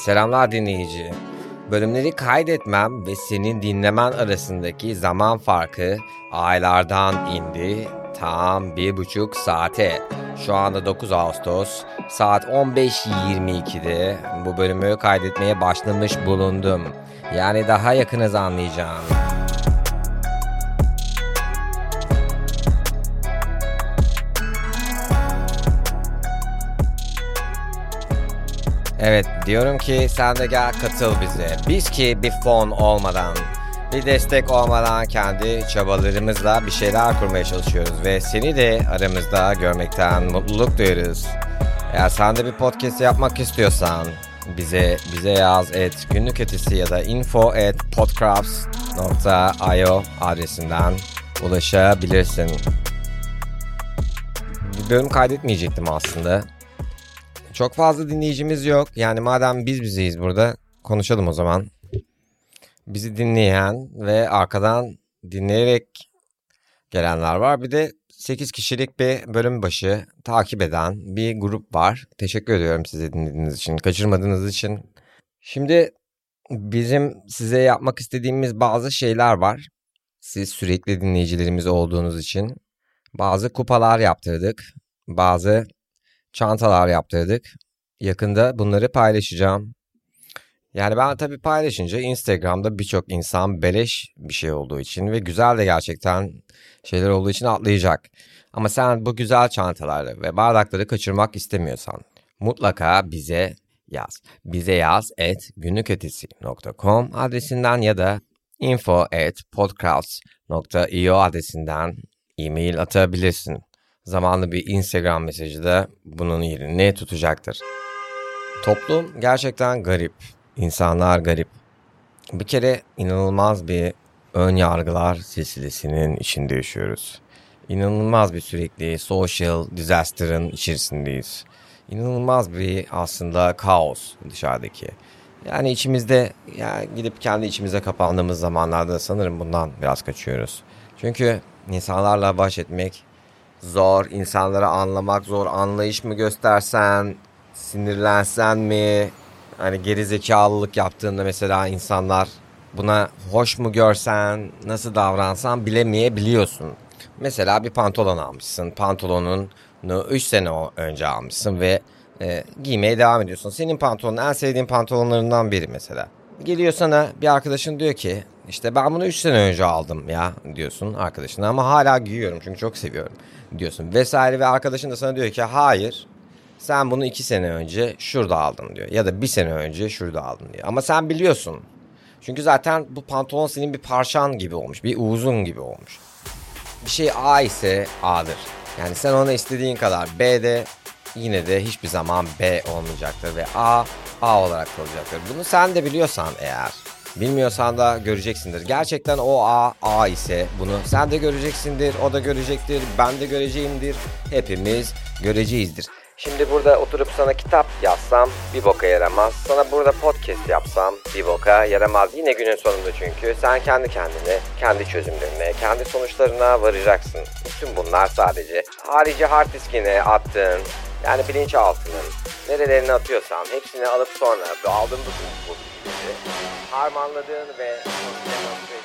Selamlar dinleyici. Bölümleri kaydetmem ve senin dinlemen arasındaki zaman farkı aylardan indi tam bir buçuk saate. Şu anda 9 Ağustos saat 15.22'de bu bölümü kaydetmeye başlamış bulundum. Yani daha yakınız anlayacağım. Evet diyorum ki sen de gel katıl bize. Biz ki bir fon olmadan, bir destek olmadan kendi çabalarımızla bir şeyler kurmaya çalışıyoruz. Ve seni de aramızda görmekten mutluluk duyarız. Eğer sen de bir podcast yapmak istiyorsan bize bize yaz et günlük ötesi ya da info at podcrafts.io adresinden ulaşabilirsin. Bir bölüm kaydetmeyecektim aslında. Çok fazla dinleyicimiz yok. Yani madem biz bizeyiz burada konuşalım o zaman. Bizi dinleyen ve arkadan dinleyerek gelenler var. Bir de 8 kişilik bir bölüm başı takip eden bir grup var. Teşekkür ediyorum size dinlediğiniz için, kaçırmadığınız için. Şimdi bizim size yapmak istediğimiz bazı şeyler var. Siz sürekli dinleyicilerimiz olduğunuz için bazı kupalar yaptırdık. Bazı çantalar yaptırdık. Yakında bunları paylaşacağım. Yani ben tabii paylaşınca Instagram'da birçok insan beleş bir şey olduğu için ve güzel de gerçekten şeyler olduğu için atlayacak. Ama sen bu güzel çantaları ve bardakları kaçırmak istemiyorsan mutlaka bize yaz. Bize yaz at günlüketisi.com adresinden ya da info at adresinden e-mail atabilirsin. Zamanlı bir Instagram mesajı da bunun yerini tutacaktır. Toplum gerçekten garip. İnsanlar garip. Bir kere inanılmaz bir ön yargılar silsilesinin içinde yaşıyoruz. İnanılmaz bir sürekli social disaster'ın içerisindeyiz. İnanılmaz bir aslında kaos dışarıdaki. Yani içimizde ya gidip kendi içimize kapandığımız zamanlarda sanırım bundan biraz kaçıyoruz. Çünkü insanlarla baş etmek zor, insanları anlamak zor. Anlayış mı göstersen, sinirlensen mi? Hani geri zekalılık yaptığında mesela insanlar buna hoş mu görsen, nasıl davransan bilemeyebiliyorsun. Mesela bir pantolon almışsın. Pantolonunu 3 sene önce almışsın ve e, giymeye devam ediyorsun. Senin pantolonun en sevdiğin pantolonlarından biri mesela. Geliyor sana bir arkadaşın diyor ki işte ben bunu 3 sene önce aldım ya diyorsun arkadaşına ama hala giyiyorum çünkü çok seviyorum diyorsun. Vesaire ve arkadaşın da sana diyor ki hayır sen bunu 2 sene önce şurada aldın diyor. Ya da bir sene önce şurada aldın diyor. Ama sen biliyorsun. Çünkü zaten bu pantolon senin bir parçan gibi olmuş bir uzun gibi olmuş. Bir şey A ise A'dır. Yani sen ona istediğin kadar B'de yine de hiçbir zaman B olmayacaktır ve A A olarak kalacaktır. Bunu sen de biliyorsan eğer Bilmiyorsan da göreceksindir. Gerçekten o A, A ise bunu sen de göreceksindir, o da görecektir, ben de göreceğimdir. Hepimiz göreceğizdir. Şimdi burada oturup sana kitap yazsam bir boka yaramaz. Sana burada podcast yapsam bir boka yaramaz. Yine günün sonunda çünkü sen kendi kendine, kendi çözümlerine, kendi sonuçlarına varacaksın. Bütün bunlar sadece harici hard diskine attığın yani bilinçaltının nerelerine atıyorsan hepsini alıp sonra aldığın bu, bu harmanladığın ve çok demontre